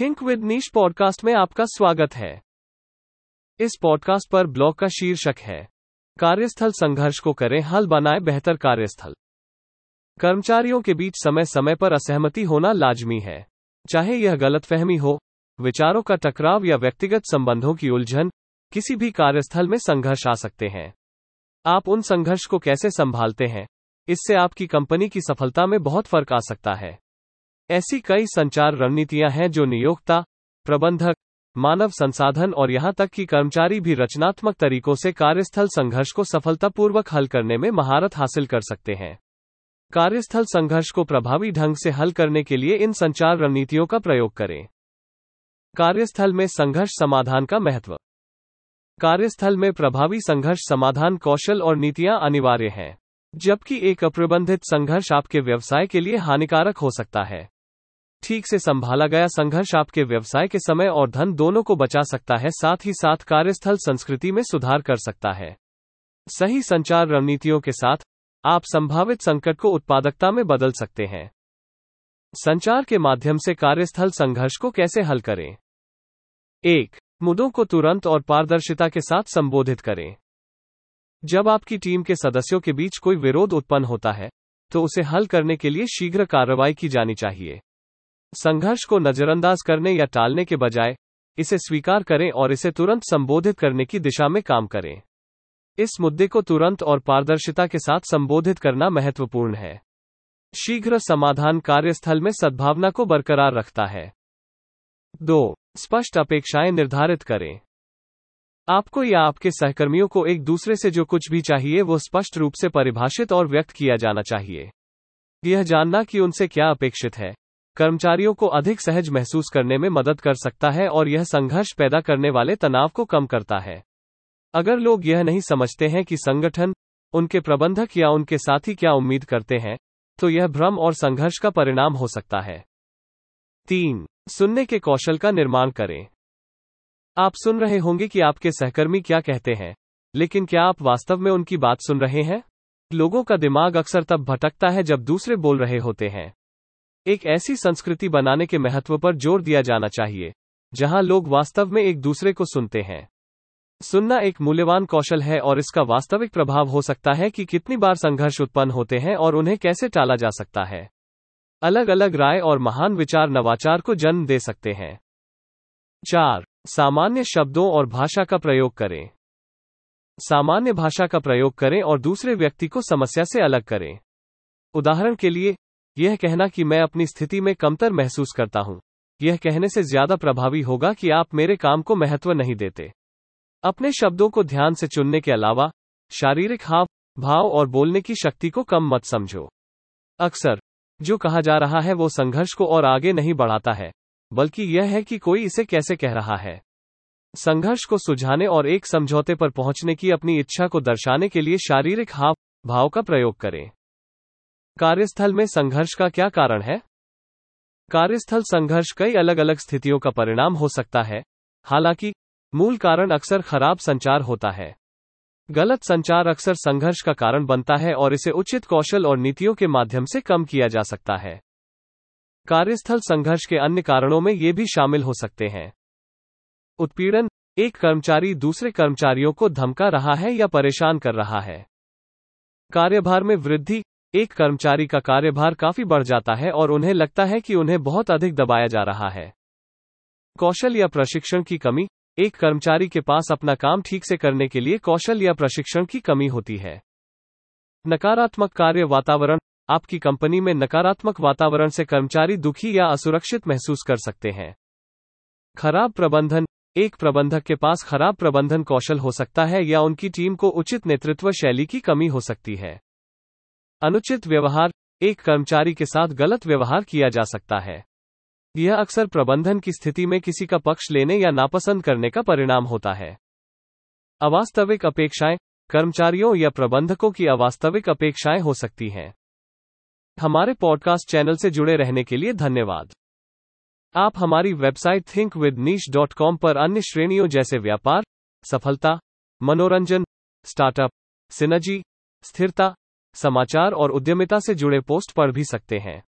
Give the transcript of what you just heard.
Think with niche podcast में आपका स्वागत है। इस पॉडकास्ट पर ब्लॉग का शीर्षक है, कार्यस्थल संघर्ष को करें, हल बनाए बेहतर कार्यस्थल। कर्मचारियों के बीच समय समय पर असहमति होना लाजमी है। चाहे यह गलतफहमी हो, विचारों का टकराव या व्यक्तिगत संबंधों की उलझन, किसी भी कार्यस्थल में संघर्ष आ सकते हैं। आप उन संघर्ष को कैसे संभालते हैं, इससे आपकी कंपनी की सफलता में बहुत फ़र्क आ सकता है। ऐसी कई संचार रणनीतियाँ हैं जो नियोक्ता, प्रबंधक, मानव संसाधन और यहाँ तक कि कर्मचारी भी रचनात्मक तरीकों से कार्यस्थल संघर्ष को सफलतापूर्वक हल करने में महारत हासिल कर सकते हैं। कार्यस्थल संघर्ष को प्रभावी ढंग से हल करने के लिए इन संचार रणनीतियों का प्रयोग करें। कार्यस्थल में संघर्ष समाधान का महत्व। कार्यस्थल में प्रभावी संघर्ष समाधान कौशल और नीतियाँ अनिवार्य हैं, जबकि एक अप्रबंधित संघर्ष आपके व्यवसाय के लिए हानिकारक हो सकता है। ठीक से संभाला गया संघर्ष आपके व्यवसाय के समय और धन दोनों को बचा सकता है, साथ ही साथ कार्यस्थल संस्कृति में सुधार कर सकता है। सही संचार रणनीतियों के साथ, आप संभावित संकट को उत्पादकता में बदल सकते हैं। संचार के माध्यम से कार्यस्थल संघर्ष को कैसे हल करें? एक, मुद्दों को तुरंत और पारदर्शिता के साथ संबोधित करें। जब आपकी टीम के सदस्यों के बीच कोई विरोध उत्पन्न होता है तो उसे हल करने के लिए शीघ्र कार्रवाई की जानी चाहिए। संघर्ष को नजरअंदाज करने या टालने के बजाय, इसे स्वीकार करें और इसे तुरंत संबोधित करने की दिशा में काम करें। इस मुद्दे को तुरंत और पारदर्शिता के साथ संबोधित करना महत्वपूर्ण है। शीघ्र समाधान कार्यस्थल में सद्भावना को बरकरार रखता है। दो, स्पष्ट अपेक्षाएँ निर्धारित करें। आपको या आपके सहकर्मियों को एक दूसरे से जो कुछ भी चाहिए, वो स्पष्ट रूप से परिभाषित और व्यक्त किया जाना चाहिए। यह जानना कि उनसे क्या अपेक्षित है। कर्मचारियों को अधिक सहज महसूस करने में मदद कर सकता है और यह संघर्ष पैदा करने वाले तनाव को कम करता है। अगर लोग यह नहीं समझते हैं कि संगठन, उनके प्रबंधक या उनके साथी क्या उम्मीद करते हैं तो यह भ्रम और संघर्ष का परिणाम हो सकता है। तीन, सुनने के कौशल का निर्माण करें। आप सुन रहे होंगे कि आपके सहकर्मी क्या कहते हैं, लेकिन क्या आप वास्तव में उनकी बात सुन रहे हैं? लोगों का दिमाग अक्सर तब भटकता है जब दूसरे बोल रहे होते हैं। एक ऐसी संस्कृति बनाने के महत्व पर ज़ोर दिया जाना चाहिए, जहाँ लोग वास्तव में एक दूसरे को सुनते हैं। सुनना एक मूल्यवान कौशल है और इसका वास्तविक प्रभाव हो सकता है कि कितनी बार संघर्ष उत्पन्न होते हैं और उन्हें कैसे टाला जा सकता है। अलग अलग राय और महान विचार नवाचार को जन्म दे सकते हैं। चार, सामान्य शब्दों और भाषा का प्रयोग करें। सामान्य भाषा का प्रयोग करें और दूसरे व्यक्ति को समस्या से अलग करें। उदाहरण के लिए यह कहना कि मैं अपनी स्थिति में कमतर महसूस करता हूँ। यह कहने से ज़्यादा प्रभावी होगा कि आप मेरे काम को महत्व नहीं देते। अपने शब्दों को ध्यान से चुनने के अलावा, शारीरिक हाव, भाव और बोलने की शक्ति को कम मत समझो। अक्सर, जो कहा जा रहा है वो संघर्ष को और आगे नहीं बढ़ाता है, बल्कि यह है कि कोई इसे कैसे कह रहा है। संघर्ष को सुझाने और एक समझौते पर पहुँचने की अपनी इच्छा को दर्शाने के लिए शारीरिक हाव, भाव का प्रयोग करें। कार्यस्थल में संघर्ष का क्या कारण है? कार्यस्थल संघर्ष कई अलग अलग स्थितियों का परिणाम हो सकता है। हालाँकि, मूल कारण अक्सर खराब संचार होता है। गलत संचार अक्सर संघर्ष का कारण बनता है और इसे उचित कौशल और नीतियों के माध्यम से कम किया जा सकता है। कार्यस्थल संघर्ष के अन्य कारणों में ये भी शामिल हो सकते हैं। उत्पीड़न, एक कर्मचारी दूसरे कर्मचारियों को धमका रहा है या परेशान कर रहा है। कार्यभार में वृद्धि एक कर्मचारी का कार्यभार काफ़ी बढ़ जाता है और उन्हें लगता है कि उन्हें बहुत अधिक दबाया जा रहा है। कौशल या प्रशिक्षण की कमी। एक कर्मचारी के पास अपना काम ठीक से करने के लिए कौशल या प्रशिक्षण की कमी होती है। नकारात्मक कार्य वातावरण। आपकी कंपनी में नकारात्मक वातावरण से कर्मचारी दुखी या असुरक्षित महसूस कर सकते हैं। खराब प्रबंधन। एक प्रबंधक के पास खराब प्रबंधन कौशल हो सकता है या उनकी टीम को उचित नेतृत्व शैली की कमी हो सकती है। अनुचित व्यवहार एक कर्मचारी के साथ गलत व्यवहार किया जा सकता है। यह अक्सर प्रबंधन की स्थिति में किसी का पक्ष लेने या नापसंद करने का परिणाम होता है। अवास्तविक अपेक्षाएँ कर्मचारियों या प्रबंधकों की अवास्तविक अपेक्षाएँ हो सकती हैं। हमारे पॉडकास्ट चैनल से जुड़े रहने के लिए धन्यवाद। आप हमारी website think with niche dot com पर अन्य श्रेणियों जैसे व्यापार, सफलता, मनोरंजन, स्टार्टअप, सिनर्जी, स्थिरता समाचार और उद्यमिता से जुड़े पोस्ट पढ़ भी सकते हैं।